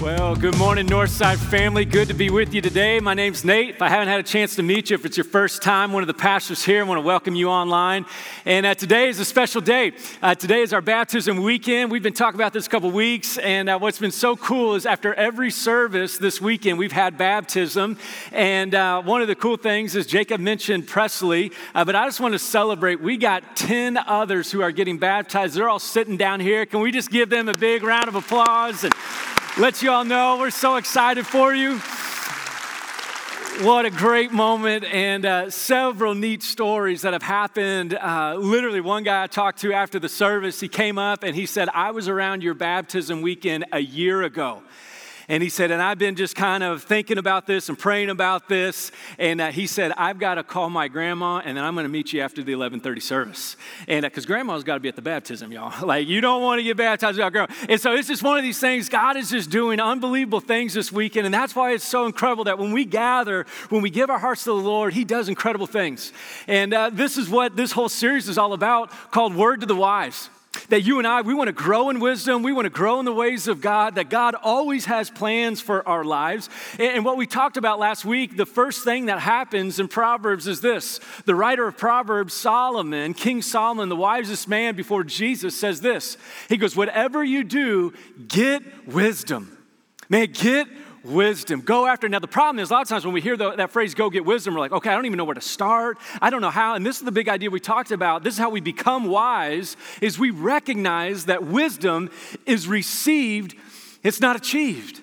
Well, good morning, Northside family. Good to be with you today. My name's Nate. If I haven't had a chance to meet you, if it's your first time, one of the pastors here, I want to welcome you online. And uh, today is a special day. Uh, today is our baptism weekend. We've been talking about this a couple weeks, and uh, what's been so cool is after every service this weekend, we've had baptism. And uh, one of the cool things is Jacob mentioned Presley, uh, but I just want to celebrate. We got 10 others who are getting baptized. They're all sitting down here. Can we just give them a big round of applause? And, let you all know we're so excited for you. What a great moment, and uh, several neat stories that have happened. Uh, literally, one guy I talked to after the service, he came up and he said, I was around your baptism weekend a year ago. And he said, and I've been just kind of thinking about this and praying about this. And uh, he said, I've got to call my grandma, and then I'm going to meet you after the 11:30 service. And because uh, grandma's got to be at the baptism, y'all. Like you don't want to get baptized without grandma. And so it's just one of these things. God is just doing unbelievable things this weekend, and that's why it's so incredible that when we gather, when we give our hearts to the Lord, He does incredible things. And uh, this is what this whole series is all about, called Word to the Wise that you and I, we want to grow in wisdom. We want to grow in the ways of God, that God always has plans for our lives. And what we talked about last week, the first thing that happens in Proverbs is this the writer of Proverbs, Solomon, King Solomon, the wisest man before Jesus, says this He goes, Whatever you do, get wisdom. Man, get wisdom. Go after. Now, the problem is a lot of times when we hear the, that phrase, go get wisdom, we're like, okay, I don't even know where to start. I don't know how. And this is the big idea we talked about. This is how we become wise, is we recognize that wisdom is received, it's not achieved.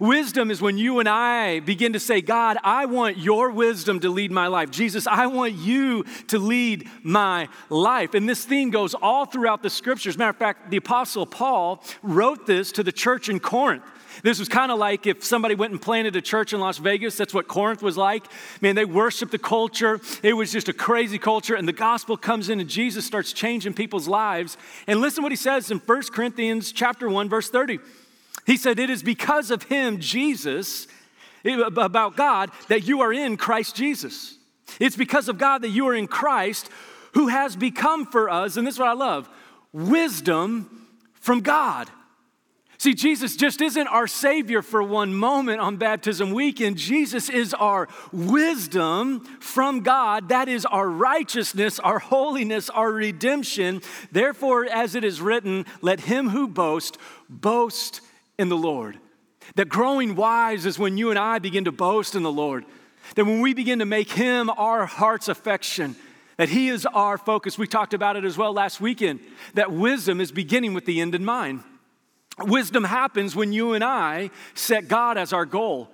Wisdom is when you and I begin to say, God, I want your wisdom to lead my life. Jesus, I want you to lead my life. And this theme goes all throughout the scriptures. Matter of fact, the Apostle Paul wrote this to the church in Corinth. This was kind of like if somebody went and planted a church in Las Vegas. That's what Corinth was like. Man, they worshiped the culture. It was just a crazy culture. And the gospel comes in and Jesus starts changing people's lives. And listen what he says in 1 Corinthians chapter 1, verse 30. He said, It is because of him, Jesus, about God, that you are in Christ Jesus. It's because of God that you are in Christ, who has become for us, and this is what I love wisdom from God. See, Jesus just isn't our Savior for one moment on baptism weekend. Jesus is our wisdom from God. That is our righteousness, our holiness, our redemption. Therefore, as it is written, let him who boasts boast in the Lord. That growing wise is when you and I begin to boast in the Lord. That when we begin to make him our heart's affection, that he is our focus. We talked about it as well last weekend. That wisdom is beginning with the end in mind. Wisdom happens when you and I set God as our goal.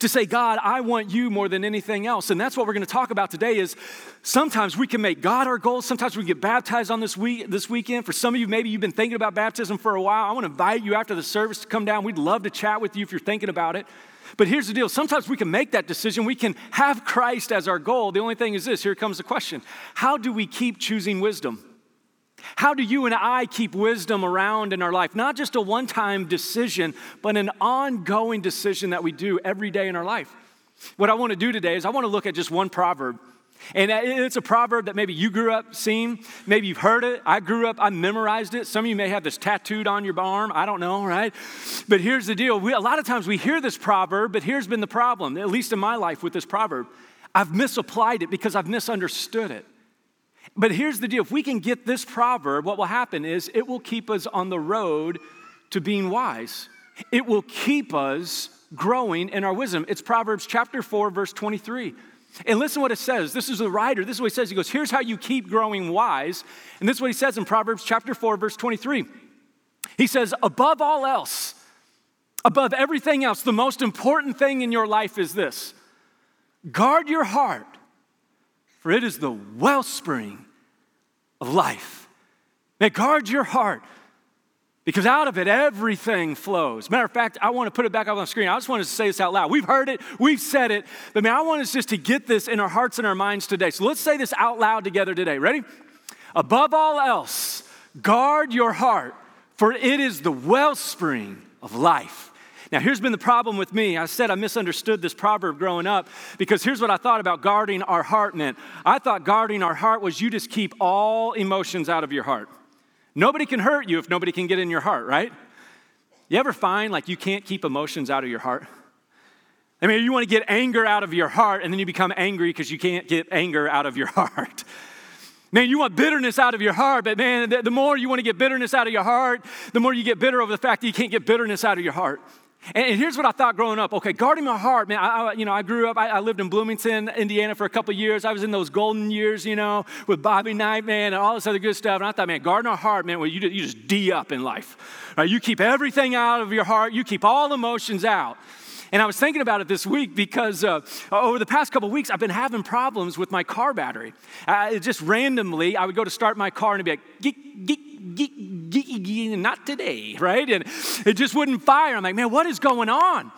To say, God, I want you more than anything else. And that's what we're going to talk about today is sometimes we can make God our goal. Sometimes we get baptized on this week this weekend. For some of you, maybe you've been thinking about baptism for a while. I want to invite you after the service to come down. We'd love to chat with you if you're thinking about it. But here's the deal sometimes we can make that decision. We can have Christ as our goal. The only thing is this here comes the question How do we keep choosing wisdom? How do you and I keep wisdom around in our life? Not just a one time decision, but an ongoing decision that we do every day in our life. What I want to do today is I want to look at just one proverb. And it's a proverb that maybe you grew up seeing. Maybe you've heard it. I grew up, I memorized it. Some of you may have this tattooed on your arm. I don't know, right? But here's the deal. We, a lot of times we hear this proverb, but here's been the problem, at least in my life with this proverb. I've misapplied it because I've misunderstood it. But here's the deal if we can get this proverb, what will happen is it will keep us on the road to being wise. It will keep us growing in our wisdom. It's Proverbs chapter 4, verse 23. And listen what it says. This is the writer. This is what he says. He goes, Here's how you keep growing wise. And this is what he says in Proverbs chapter 4, verse 23. He says, Above all else, above everything else, the most important thing in your life is this guard your heart for it is the wellspring of life. May guard your heart because out of it everything flows. Matter of fact, I want to put it back up on the screen. I just wanted to say this out loud. We've heard it, we've said it, but man, I want us just to get this in our hearts and our minds today. So let's say this out loud together today. Ready? Above all else, guard your heart, for it is the wellspring of life. Now, here's been the problem with me. I said I misunderstood this proverb growing up because here's what I thought about guarding our heart meant. I thought guarding our heart was you just keep all emotions out of your heart. Nobody can hurt you if nobody can get in your heart, right? You ever find like you can't keep emotions out of your heart? I mean, you want to get anger out of your heart and then you become angry because you can't get anger out of your heart. Man, you want bitterness out of your heart, but man, the, more you want to get bitterness out of your heart, the more you get bitter over the fact that you can't get bitterness out of your heart. And, here's what I thought growing up. Okay, guarding my heart, man. I, I you know, I grew up. I, I, lived in Bloomington, Indiana, for a couple years. I was in those golden years, you know, with Bobby Knight, man, and all this other good stuff. And I thought, man, guarding our heart, man. Well, you, you just d up in life. Right? You keep everything out of your heart. You keep all emotions out. And I was thinking about it this week because uh, over the past couple weeks, I've been having problems with my car battery. Uh, just randomly, I would go to start my car and it'd be like, geek, geek, not today, right? And it just wouldn't fire. I'm like, man, what is going on?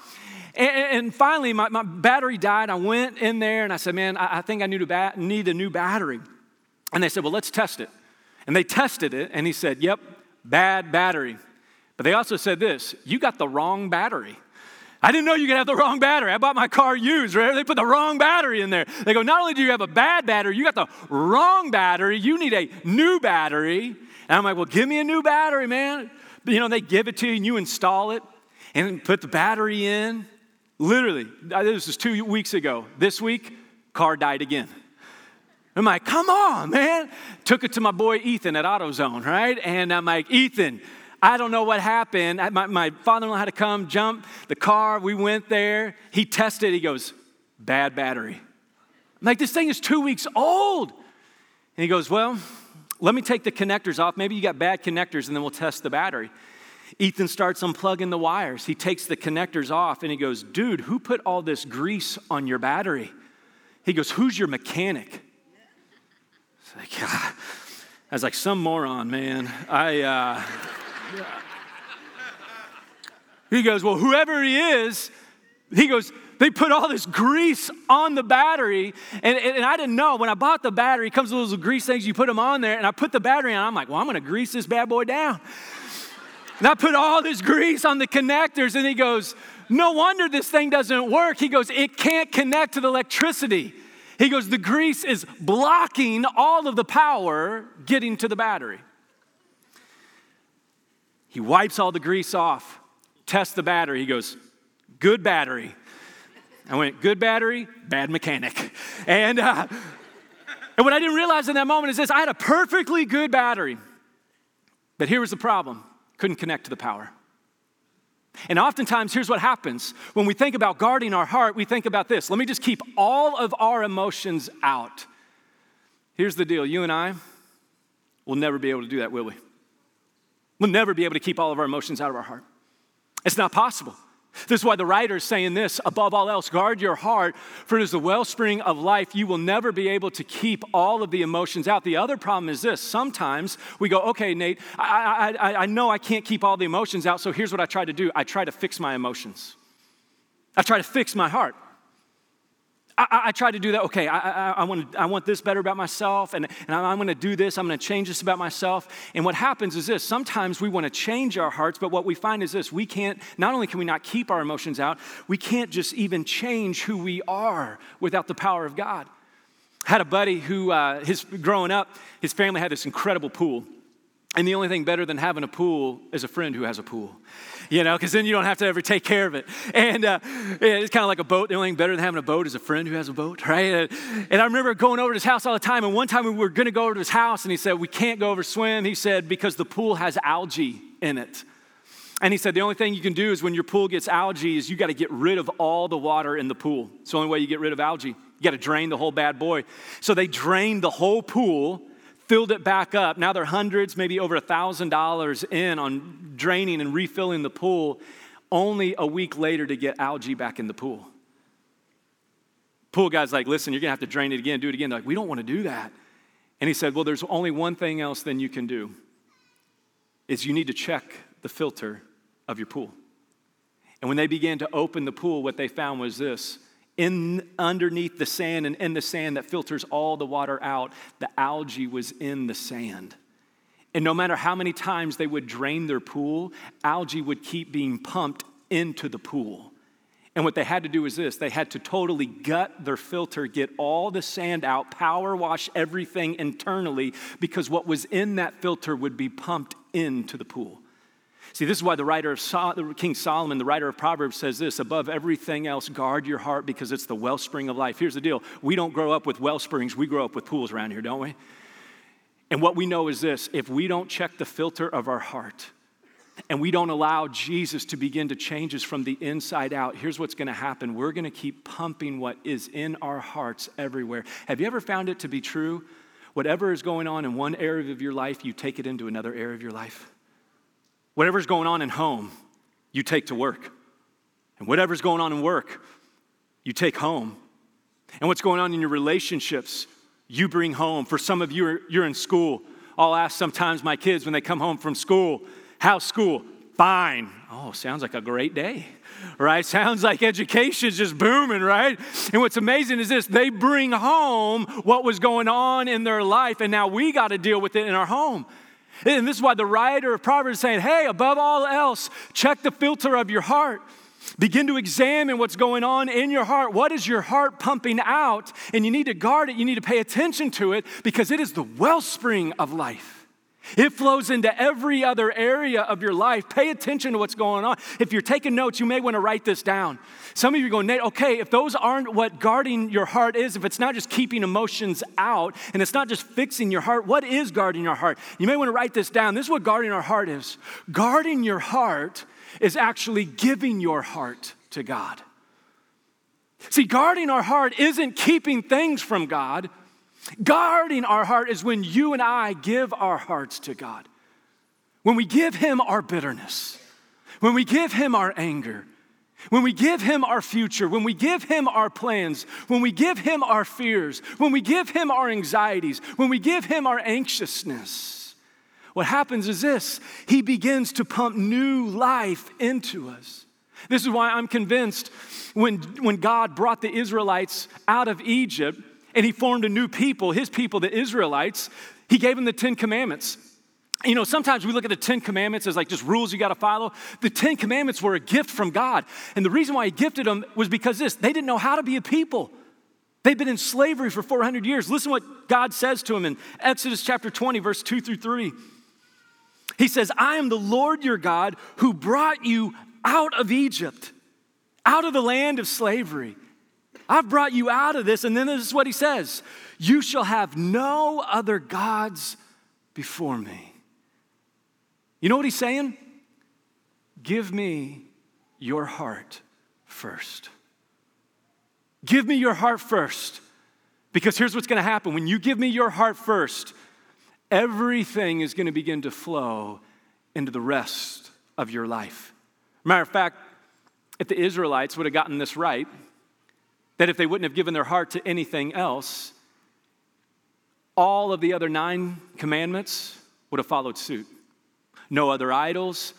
And, finally, my, my, battery died. I went in there and I said, man, I, think I need a, need a new battery. And they said, well, let's test it. And they tested it, and he said, yep, bad battery. But they also said this you got the wrong battery. I didn't know you could have the wrong battery. I bought my car used, right? They put the wrong battery in there. They go, not only do you have a bad battery, you got the wrong battery. You need a new battery. And I'm like, well, give me a new battery, man. But, you know, they give it to you and you install it and put the battery in. Literally, this was two weeks ago. This week, car died again. I'm like, come on, man. Took it to my boy Ethan at AutoZone, right? And I'm like, Ethan, I don't know what happened. My, my father in law had to come, jump the car. We went there. He tested. He goes, bad battery. I'm like, this thing is two weeks old. And he goes, well, let me take the connectors off. Maybe you got bad connectors, and then we'll test the battery. Ethan starts unplugging the wires. He takes the connectors off and he goes, Dude, who put all this grease on your battery? He goes, Who's your mechanic? It's like, I was like, Some moron, man. I, uh, he goes, Well, whoever he is, he goes, they put all this grease on the battery. And, and, I didn't know. When I bought the battery, it comes with those grease things, you put them on there. And I put the battery on. I'm like, well, I'm going to grease this bad boy down. And I put all this grease on the connectors. And he goes, no wonder this thing doesn't work. He goes, it can't connect to the electricity. He goes, the grease is blocking all of the power getting to the battery. He wipes all the grease off, tests the battery. He goes, Good battery. I went, Good battery, bad mechanic. And, uh, and what I didn't realize in that moment is this I had a perfectly good battery. But here was the problem couldn't connect to the power. And oftentimes, here's what happens when we think about guarding our heart, we think about this let me just keep all of our emotions out. Here's the deal you and I will never be able to do that, will we? We'll never be able to keep all of our emotions out of our heart. It's not possible. This is why the writer is saying this above all else, guard your heart, for it is the wellspring of life. You will never be able to keep all of the emotions out. The other problem is this sometimes we go, okay, Nate, I, I, I know I can't keep all the emotions out, so here's what I try to do I try to fix my emotions, I try to fix my heart. I, I, try to do that. Okay, I, I, I, want, I want this better about myself, and, and I'm going to do this. I'm going to change this about myself. And what happens is this sometimes we want to change our hearts, but what we find is this we can't, not only can we not keep our emotions out, we can't just even change who we are without the power of God. I had a buddy who, uh, his, growing up, his family had this incredible pool. And the only thing better than having a pool is a friend who has a pool you know, because then you don't have to ever take care of it. And uh, it's kind of like a boat. The only thing better than having a boat is a friend who has a boat, right? And I remember going over to his house all the time. And one time we were going to go over to his house, and he said, We can't go over swim. He said, Because the pool has algae in it. And he said, The only thing you can do is when your pool gets algae, is you got to get rid of all the water in the pool. It's the only way you get rid of algae. You got to drain the whole bad boy. So they drained the whole pool filled it back up. Now they're hundreds, maybe over a thousand dollars in on draining and refilling the pool, only a week later to get algae back in the pool. Pool guy's like, listen, you're gonna have to drain it again, do it again. They're like, we don't wanna do that. And he said, well, there's only one thing else then you can do is you need to check the filter of your pool. And when they began to open the pool, what they found was this in underneath the sand and in the sand that filters all the water out, the algae was in the sand. And no matter how many times they would drain their pool, algae would keep being pumped into the pool. And what they had to do was this they had to totally gut their filter, get all the sand out, power wash everything internally, because what was in that filter would be pumped into the pool. See, this is why the writer of Sol- King Solomon, the writer of Proverbs, says this above everything else, guard your heart because it's the wellspring of life. Here's the deal we don't grow up with well springs, we grow up with pools around here, don't we? And what we know is this if we don't check the filter of our heart, and we don't allow Jesus to begin to change us from the inside out, here's what's going to happen. We're going to keep pumping what is in our hearts everywhere. Have you ever found it to be true? Whatever is going on in one area of your life, you take it into another area of your life. Whatever's going on in home, you take to work. And whatever's going on in work, you take home. And what's going on in your relationships, you bring home. For some of you, you're in school. I'll ask sometimes my kids when they come home from school, How's school? Fine. Oh, sounds like a great day, right? Sounds like education's just booming, right? And what's amazing is this they bring home what was going on in their life, and now we got to deal with it in our home. And this is why the writer of Proverbs is saying, hey, above all else, check the filter of your heart. Begin to examine what's going on in your heart. What is your heart pumping out? And you need to guard it, you need to pay attention to it because it is the wellspring of life. It flows into every other area of your life. Pay attention to what's going on. If you're taking notes, you may want to write this down. Some of you are going, Nate, okay, if those aren't what guarding your heart is, if it's not just keeping emotions out and it's not just fixing your heart, what is guarding your heart? You may want to write this down. This is what guarding our heart is. Guarding your heart is actually giving your heart to God. See, guarding our heart isn't keeping things from God. Guarding our heart is when you and I give our hearts to God. When we give Him our bitterness, when we give Him our anger, when we give Him our future, when we give Him our plans, when we give Him our fears, when we give Him our anxieties, when we give Him our anxiousness, what happens is this He begins to pump new life into us. This is why I'm convinced when, when God brought the Israelites out of Egypt, and he formed a new people, his people, the Israelites. He gave them the Ten Commandments. You know, sometimes we look at the Ten Commandments as like just rules you got to follow. The Ten Commandments were a gift from God. And the reason why He gifted them was because this they didn't know how to be a people. They've been in slavery for 400 years. Listen what God says to them in Exodus chapter 20, verse 2 through 3. He says, I am the Lord your God who brought you out of Egypt, out of the land of slavery. I've brought you out of this. And then this is what he says You shall have no other gods before me. You know what he's saying? Give me your heart first. Give me your heart first. Because here's what's going to happen when you give me your heart first, everything is going to begin to flow into the rest of your life. Matter of fact, if the Israelites would have gotten this right, that if they wouldn't have given their heart to anything else, all of the other nine commandments would have followed suit. No other idols,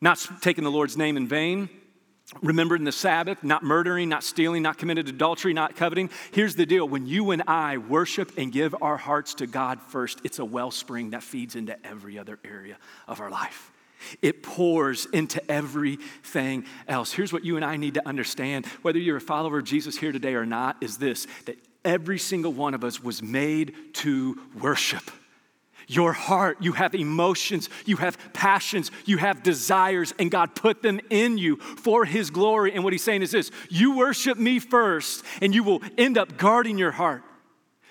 not taking the Lord's name in vain, remembering the Sabbath, not murdering, not stealing, not committed adultery, not coveting. Here's the deal when you and I worship and give our hearts to God first, it's a wellspring that feeds into every other area of our life. It pours into everything else. Here's what you and I need to understand, whether you're a follower of Jesus here today or not, is this that every single one of us was made to worship. Your heart, you have emotions, you have passions, you have desires, and God put them in you for His glory. And what He's saying is this you worship me first, and you will end up guarding your heart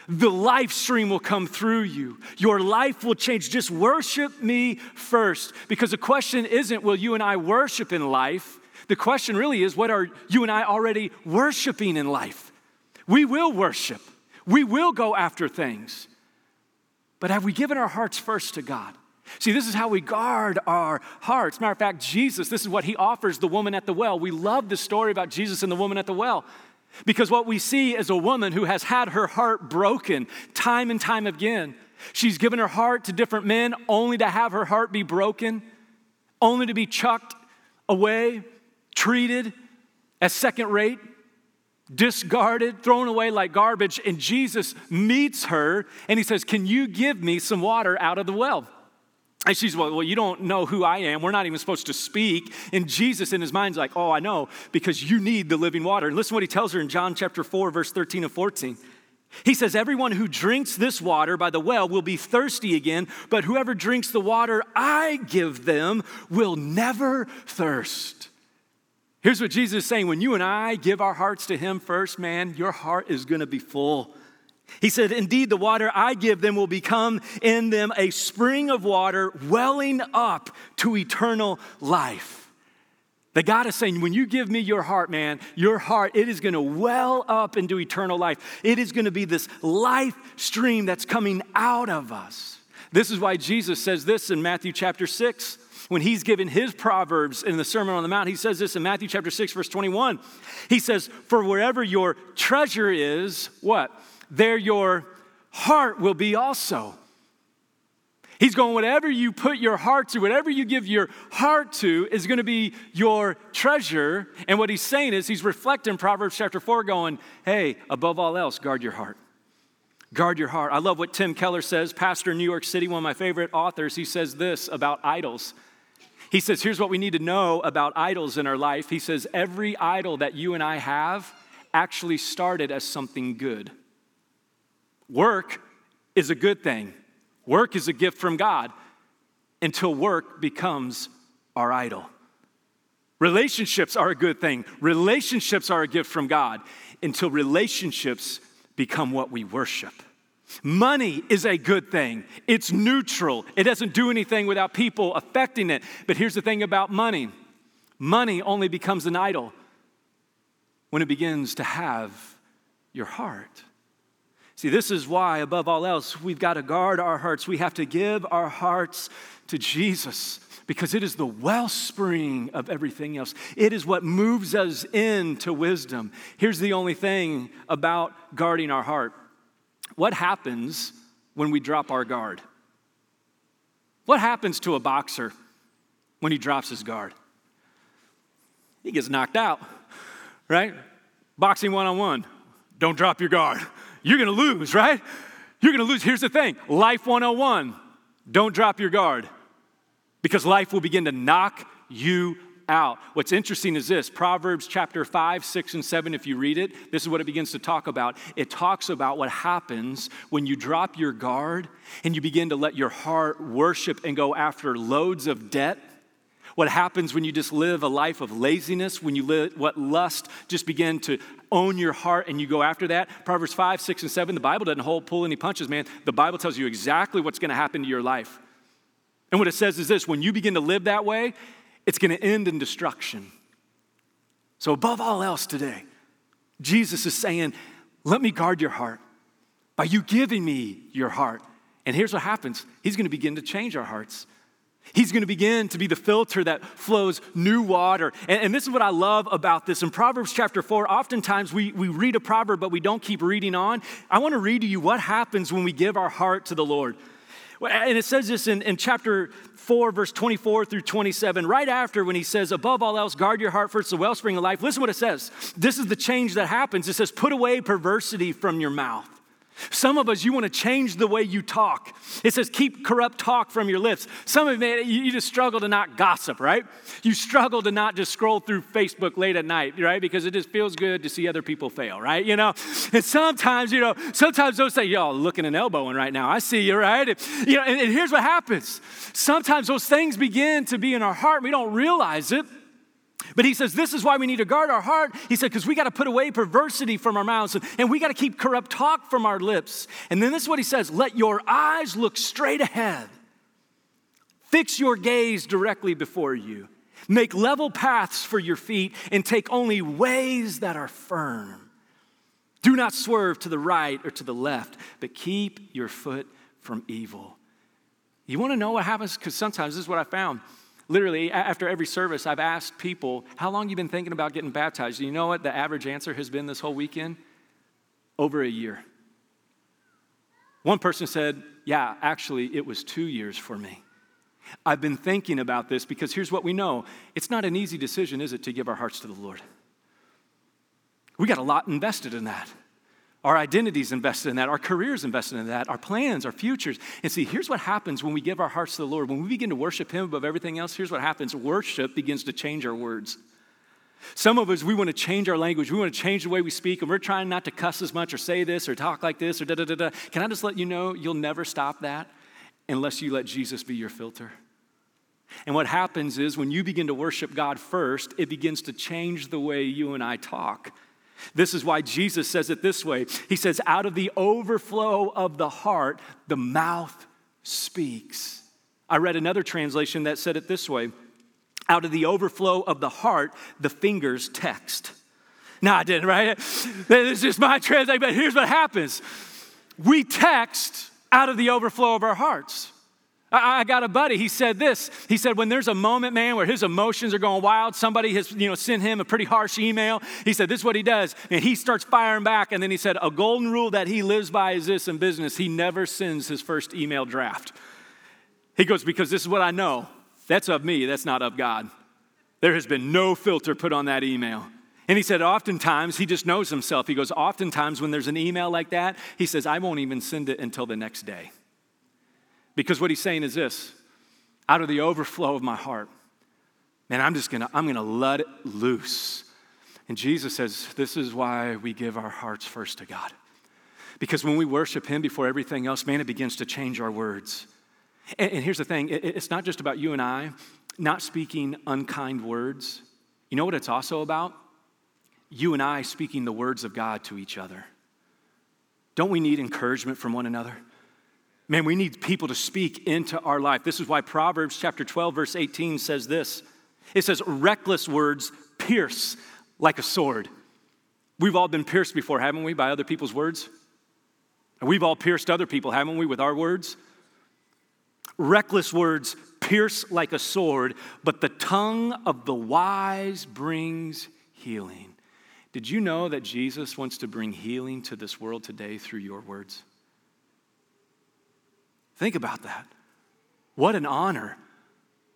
the life stream will come through you. Your life will change. Just worship me first. Because the question isn't, will you and I worship in life? The question really is, what are you and I already worshiping in life? We will worship, we will go after things. But have we given our hearts first to God? See, this is how we guard our hearts. Matter of fact, Jesus, this is what he offers the woman at the well. We love the story about Jesus and the woman at the well. Because what we see is a woman who has had her heart broken time and time again. She's given her heart to different men only to have her heart be broken, only to be chucked away, treated as second rate, discarded, thrown away like garbage. And Jesus meets her and he says, Can you give me some water out of the well? And she's, well, well, you don't know who I am. We're not even supposed to speak. And Jesus, in his mind's like, oh, I know, because you need the living water. And listen what he tells her in John chapter 4, verse 13 and 14. He says, Everyone who drinks this water by the well will be thirsty again, but whoever drinks the water I give them will never thirst. Here's what Jesus is saying when you and I give our hearts to Him first, man, your heart is gonna be full. He said, Indeed, the water I give them will become in them a spring of water welling up to eternal life. That God is saying, when you give me your heart, man, your heart, it is going to well up into eternal life. It is going to be this life stream that's coming out of us. This is why Jesus says this in Matthew chapter 6. When he's given his proverbs in the Sermon on the Mount, he says this in Matthew chapter 6, verse 21. He says, For wherever your treasure is, what? There your heart will be also. He's going, whatever you put your heart to, whatever you give your heart to, is going to be your treasure. And what he's saying is, he's reflecting Proverbs chapter 4, going, hey, above all else, guard your heart. Guard your heart. I love what Tim Keller says, pastor in New York City, one of my favorite authors. He says this about idols. He says, here's what we need to know about idols in our life. He says, every idol that you and I have actually started as something good. Work is a good thing. Work is a gift from God until work becomes our idol. Relationships are a good thing. Relationships are a gift from God until relationships become what we worship. Money is a good thing. It's neutral. It doesn't do anything without people affecting it. But here's the thing about money money only becomes an idol when it begins to have your heart. See, this is why, above all else, we've got to guard our hearts. We have to give our hearts to Jesus because it is the wellspring of everything else. It is what moves us into wisdom. Here's the only thing about guarding our heart what happens when we drop our guard? What happens to a boxer when he drops his guard? He gets knocked out, right? Boxing one on one, don't drop your guard you're gonna lose, right? You're gonna lose. Here's the thing Life 101 don't drop your guard because life will begin to knock you out. What's interesting is this Proverbs chapter 5, 6, and 7, if you read it, this is what it begins to talk about. It talks about what happens when you drop your guard and you begin to let your heart worship and go after loads of debt what happens when you just live a life of laziness, when you live what lust just begin to own your heart and you go after that? Proverbs 5, 6, and 7, the Bible doesn't hold, pull any punches, man. The Bible tells you exactly what's going to happen to your life. And what it says is this when you begin to live that way, it's going to end in destruction. So, above all else today, Jesus is saying, Let me guard your heart by you giving me your heart. And here's what happens He's going to begin to change our hearts. He's going to begin to be the filter that flows new water. And, and, this is what I love about this. In Proverbs chapter 4, oftentimes we, we read a proverb, but we don't keep reading on. I want to read to you what happens when we give our heart to the Lord. And it says this in, in chapter 4, verse 24 through 27, right after when he says, Above all else, guard your heart, for it's the wellspring of life. Listen what it says. This is the change that happens. It says, Put away perversity from your mouth. Some of us, you want to change the way you talk. It says, keep corrupt talk from your lips. Some of you, you just struggle to not gossip, right? You struggle to not just scroll through Facebook late at night, right? Because it just feels good to see other people fail, right? You know, and sometimes, you know, sometimes those say, y'all looking and elbowing right now. I see you, right? You know, and, and here's what happens. Sometimes those things begin to be in our heart. We don't realize it. But he says, This is why we need to guard our heart. He said, Because we got to put away perversity from our mouths and, and we got to keep corrupt talk from our lips. And then this is what he says let your eyes look straight ahead, fix your gaze directly before you, make level paths for your feet, and take only ways that are firm. Do not swerve to the right or to the left, but keep your foot from evil. You want to know what happens? Because sometimes this is what I found Literally, after every service, I've asked people, How long you been thinking about getting baptized? you know what the average answer has been this whole weekend? Over a year. One person said, Yeah, actually, it was two years for me. I've been thinking about this because here's what we know it's not an easy decision, is it, to give our hearts to the Lord? We got a lot invested in that. Our identities invested in that, our careers invested in that, our plans, our futures. And see, here's what happens when we give our hearts to the Lord. When we begin to worship Him above everything else, here's what happens worship begins to change our words. Some of us, we want to change our language. We want to change the way we speak, and we're trying not to cuss as much or say this or talk like this or da da da da. Can I just let you know you'll never stop that unless you let Jesus be your filter? And what happens is when you begin to worship God first, it begins to change the way you and I talk. This is why Jesus says it this way He says, Out of the overflow of the heart, the mouth speaks. I read another translation that said it this way Out of the overflow of the heart, the fingers text. No, I didn't, right? This is just my translation, but here's what happens we text out of the overflow of our hearts. I, got a buddy, he said this. He said, when there's a moment, man, where his emotions are going wild, somebody has, you know, sent him a pretty harsh email. He said, this is what he does. And he starts firing back. And then he said, a golden rule that he lives by is this in business he never sends his first email draft. He goes, because this is what I know. That's of me, that's not of God. There has been no filter put on that email. And he said, oftentimes, he just knows himself. He goes, oftentimes, when there's an email like that, he says, I won't even send it until the next day. Because what he's saying is this out of the overflow of my heart, man, I'm just gonna, I'm gonna let it loose. And Jesus says, This is why we give our hearts first to God. Because when we worship Him before everything else, man, it begins to change our words. And, and here's the thing it's not just about you and I not speaking unkind words. You know what it's also about? You and I speaking the words of God to each other. Don't we need encouragement from one another? Man, we need people to speak into our life. This is why Proverbs chapter 12, verse 18 says this it says, Reckless words pierce like a sword. We've all been pierced before, haven't we, by other people's words? And we've all pierced other people, haven't we, with our words? Reckless words pierce like a sword, but the tongue of the wise brings healing. Did you know that Jesus wants to bring healing to this world today through your words? Think about that. What an honor.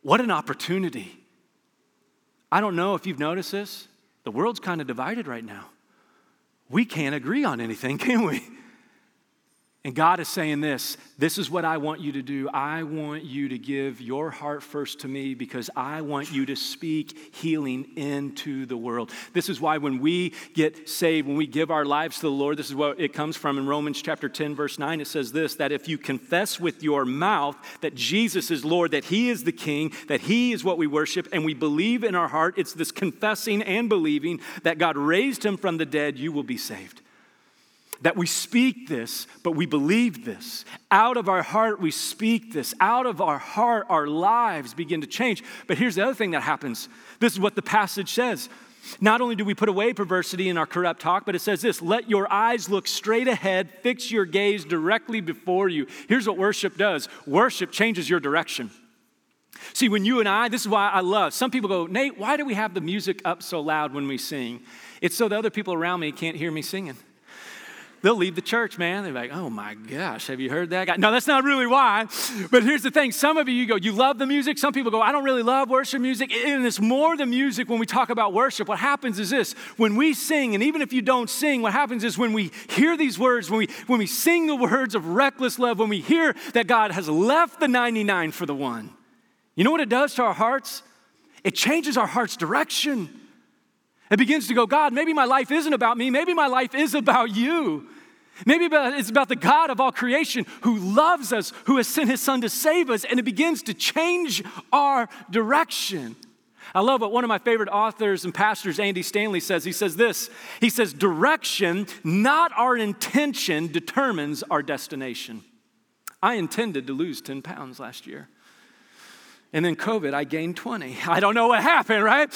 What an opportunity. I don't know if you've noticed this. The world's kind of divided right now. We can't agree on anything, can we? And God is saying this this is what I want you to do. I want you to give your heart first to me because I want you to speak healing into the world. This is why when we get saved, when we give our lives to the Lord, this is what it comes from in Romans chapter 10, verse 9. It says this that if you confess with your mouth that Jesus is Lord, that He is the King, that He is what we worship, and we believe in our heart, it's this confessing and believing that God raised Him from the dead, you will be saved that we speak this, but we believe this. Out of our heart, we speak this. Out of our heart, our lives begin to change. But here's the other thing that happens this is what the passage says. Not only do we put away perversity in our corrupt talk, but it says this let your eyes look straight ahead, fix your gaze directly before you. Here's what worship does worship changes your direction. See, when you and I, this is why I love, some people go, Nate, why do we have the music up so loud when we sing? It's so the other people around me can't hear me singing they'll leave the church, man. They're like, oh my gosh, have you heard that guy? No, that's not really why. But here's the thing some of you, you go, you love the music. Some people go, I don't really love worship music. And it's more than music when we talk about worship. What happens is this when we sing, and even if you don't sing, what happens is when we hear these words, when we, when we sing the words of reckless love, when we hear that God has left the 99 for the one, you know what it does to our hearts? It changes our heart's direction. It begins to go, God, maybe my life isn't about me. Maybe my life is about you. Maybe it's about the God of all creation who loves us, who has sent his son to save us, and it begins to change our direction. I love what one of my favorite authors and pastors, Andy Stanley, says. He says this He says, Direction, not our intention, determines our destination. I intended to lose 10 pounds last year. And then COVID, I gained 20. I don't know what happened, right?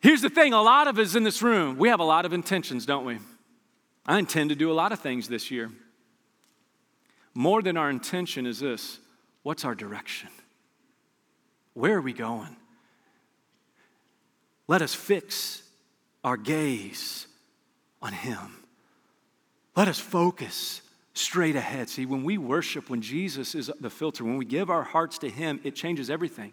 Here's the thing a lot of us in this room, we have a lot of intentions, don't we? I intend to do a lot of things this year. More than our intention is this what's our direction? Where are we going? Let us fix our gaze on Him. Let us focus straight ahead. See, when we worship, when Jesus is the filter, when we give our hearts to Him, it changes everything.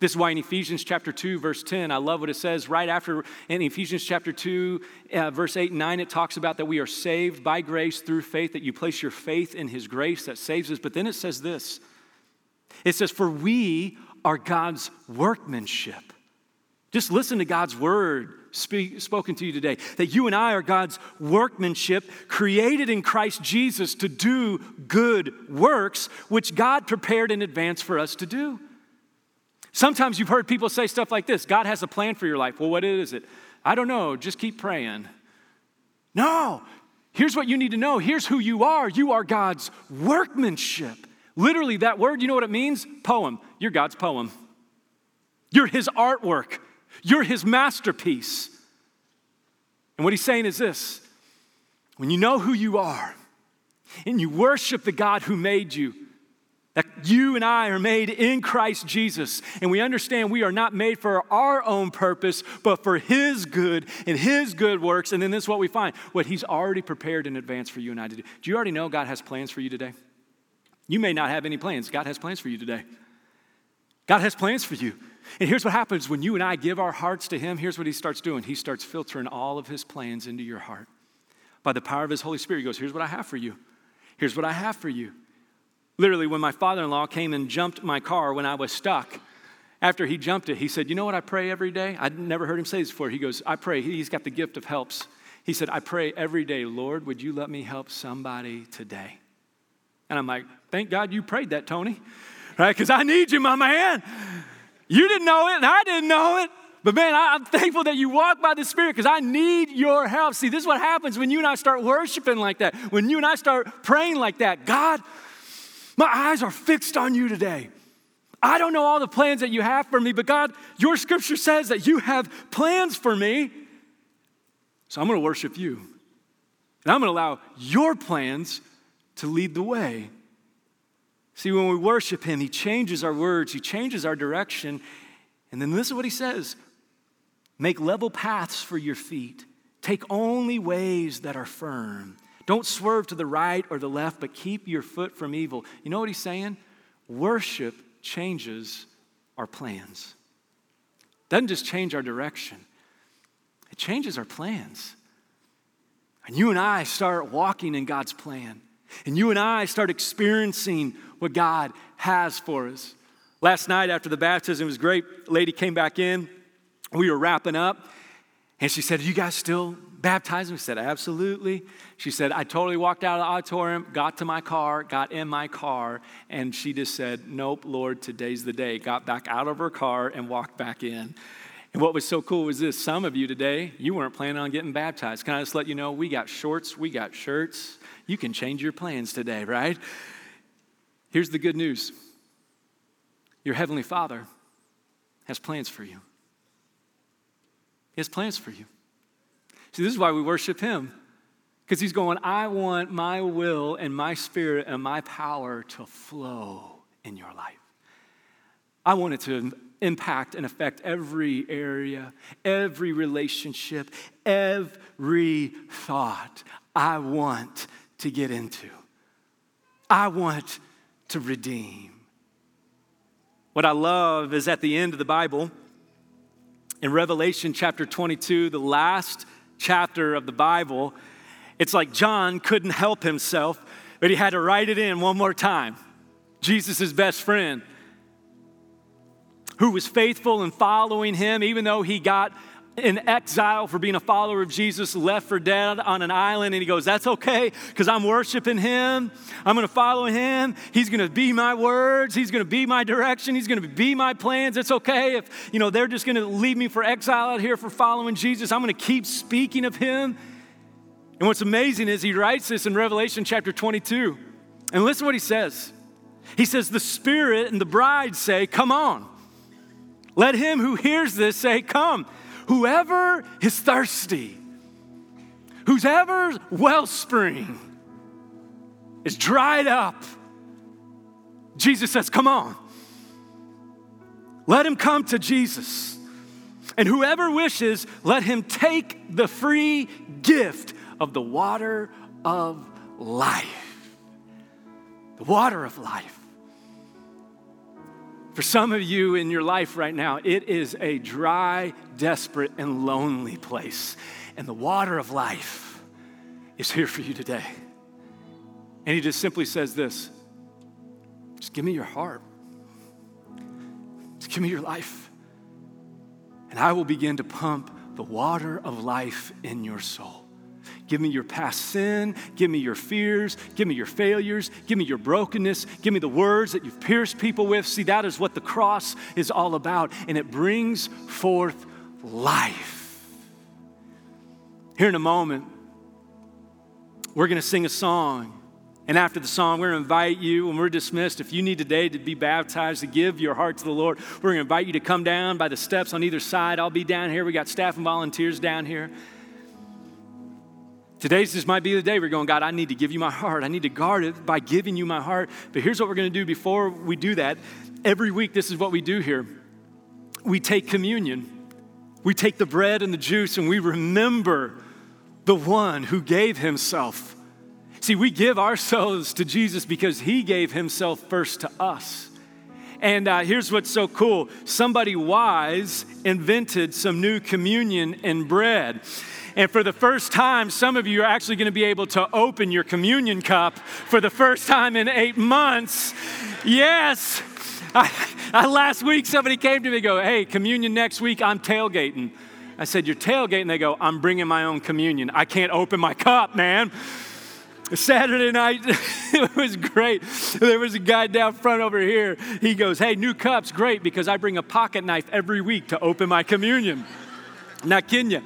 This is why in Ephesians chapter 2, verse 10, I love what it says right after in Ephesians chapter 2, uh, verse 8 and 9, it talks about that we are saved by grace through faith, that you place your faith in His grace that saves us. But then it says this it says, For we are God's workmanship Just listen to God's word speak, spoken to you today that you and I are God's workmanship, created in Christ Jesus to do good works, which God prepared in advance for us to do. Sometimes you've heard people say stuff like this God has a plan for your life. Well, what is it? I don't know, just keep praying. No, here's what you need to know. Here's who you are. You are God's workmanship. Literally, that word, you know what it means? Poem. You're God's poem. You're His artwork. You're his masterpiece. And what he's saying is this when you know who you are and you worship the God who made you, that you and I are made in Christ Jesus, and we understand we are not made for our own purpose, but for His good and His good works. And then this is what we find what He's already prepared in advance for you and I to do. Do you already know God has plans for you today? You may not have any plans. God has plans for you today. God has plans for you. And here's what happens when you and I give our hearts to Him. Here's what He starts doing He starts filtering all of His plans into your heart. By the power of His Holy Spirit, He goes, Here's what I have for you. Here's what I have for you. Literally, when my father in law came and jumped my car when I was stuck, after he jumped it, he said, You know what I pray every day? I'd never heard him say this before. He goes, I pray. He's got the gift of helps. He said, I pray every day, Lord, would you let me help somebody today? And I'm like, Thank God you prayed that, Tony, right? Because I need you, my man. You didn't know it, and I didn't know it. But man, I'm thankful that you walk by the Spirit because I need your help. See, this is what happens when you and I start worshiping like that, when you and I start praying like that. God, my eyes are fixed on you today. I don't know all the plans that you have for me, but God, your scripture says that you have plans for me. So I'm going to worship you. And I'm going to allow your plans to lead the way. See, when we worship Him, He changes our words, He changes our direction. And then this is what He says Make level paths for your feet, take only ways that are firm. Don't swerve to the right or the left, but keep your foot from evil. You know what He's saying? Worship changes our plans. Doesn't just change our direction, it changes our plans. And you and I start walking in God's plan. And you and I start experiencing what God has for us. Last night after the baptism, was great. Lady came back in. We were wrapping up. And she said, Are you guys still baptizing? We said, Absolutely. She said, I totally walked out of the auditorium, got to my car, got in my car, and she just said, Nope, Lord, today's the day. Got back out of her car and walked back in. And what was so cool was this some of you today, you weren't planning on getting baptized. Can I just let you know, we got shorts, we got shirts. You can change your plans today, right? Here's the good news your Heavenly Father has plans for you. He has plans for you. See, this is why we worship Him. Because He's going, I want my will and my spirit and my power to flow in your life. I want it to impact and affect every area, every relationship, every thought I want to get into. I want to redeem. What I love is at the end of the Bible, in Revelation chapter 22, the last chapter of the Bible, it's like John couldn't help himself, but he had to write it in one more time. Jesus' best friend, who was faithful in following him, even though he got in exile for being a follower of Jesus, left for dead on an island, and he goes, That's okay, because I'm worshiping him. I'm going to follow him. He's going to be my words. He's going to be my direction. He's going to be my plans. It's okay if, you know, they're just going to leave me for exile out here for following Jesus. I'm going to keep speaking of him. And what's amazing is he writes this in Revelation chapter 22. And listen what he says. He says, The Spirit and the bride say, Come on. Let him who hears this say, Come. Whoever is thirsty, whose whoever's wellspring is dried up, Jesus says, Come on. Let him come to Jesus. And whoever wishes, let him take the free gift of the water of life. The water of life. For some of you in your life right now, it is a dry, desperate, and lonely place. And the water of life is here for you today. And he just simply says this just give me your heart, just give me your life, and I will begin to pump the water of life in your soul. Give me your past sin. Give me your fears. Give me your failures. Give me your brokenness. Give me the words that you've pierced people with. See, that is what the cross is all about, and it brings forth life. Here in a moment, we're going to sing a song. And after the song, we're going to invite you, when we're dismissed, if you need today to be baptized, to give your heart to the Lord, we're going to invite you to come down by the steps on either side. I'll be down here. We got staff and volunteers down here. Today's this might be the day we're going, God, I need to give you my heart. I need to guard it by giving you my heart. But here's what we're going to do before we do that. Every week, this is what we do here we take communion, we take the bread and the juice, and we remember the one who gave himself. See, we give ourselves to Jesus because he gave himself first to us. And uh, here's what's so cool somebody wise invented some new communion and bread. And for the first time, some of you are actually going to be able to open your communion cup for the first time in eight months. Yes. I, I, last week, somebody came to me and go, Hey, communion next week, I'm tailgating. I said, You're tailgating? They go, I'm bringing my own communion. I can't open my cup, man. Saturday night, it was great. There was a guy down front over here. He goes, Hey, new cups, great, because I bring a pocket knife every week to open my communion. Not kidding you.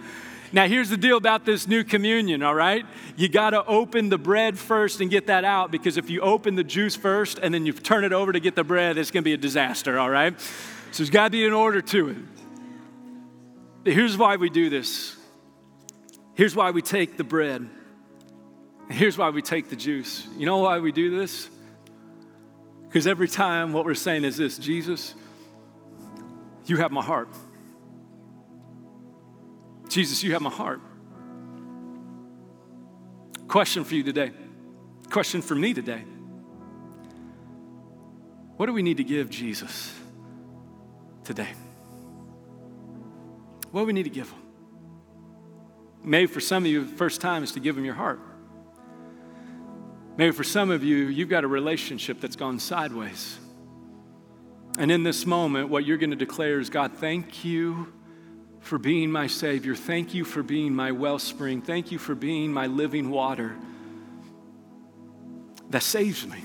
Now, here's the deal about this new communion, all right? You got to open the bread first and get that out because if you open the juice first and then you turn it over to get the bread, it's going to be a disaster, all right? So there's got to be an order to it. Here's why we do this. Here's why we take the bread. Here's why we take the juice. You know why we do this? Because every time what we're saying is this Jesus, you have my heart. Jesus, you have my heart. Question for you today. Question for me today. What do we need to give Jesus today? What do we need to give him? Maybe for some of you, the first time is to give him your heart. Maybe for some of you, you've got a relationship that's gone sideways. And in this moment, what you're going to declare is God, thank you for being my Savior. Thank you for being my wellspring. Thank you for being my living water that saves me.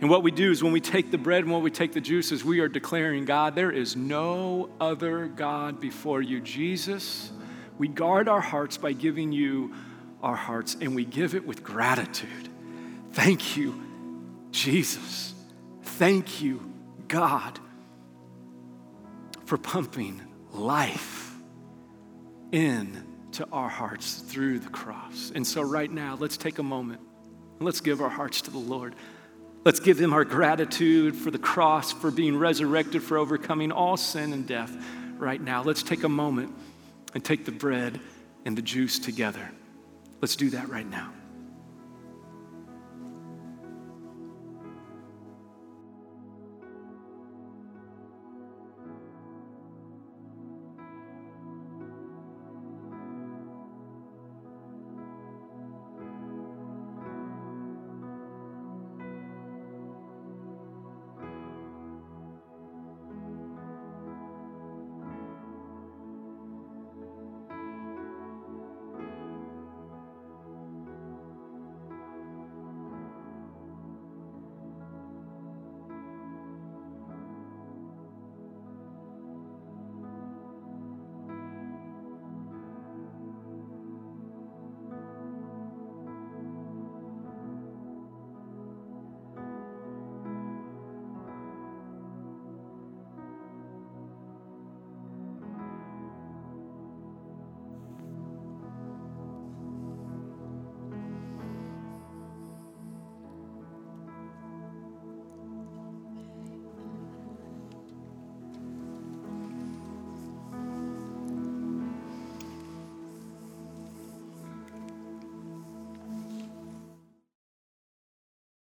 And what we do is when we take the bread and when we take the juices, we are declaring, God, there is no other God before you. Jesus, we guard our hearts by giving you our hearts, and we give it with gratitude. Thank you, Jesus. Thank you, God for pumping life into our hearts through the cross. And so, right now, let's take a moment let's give our hearts to the Lord. Let's give him our gratitude for the cross, for being resurrected, for overcoming all sin and death right now. Let's take a moment and take the bread and the juice together. Let's do that right now.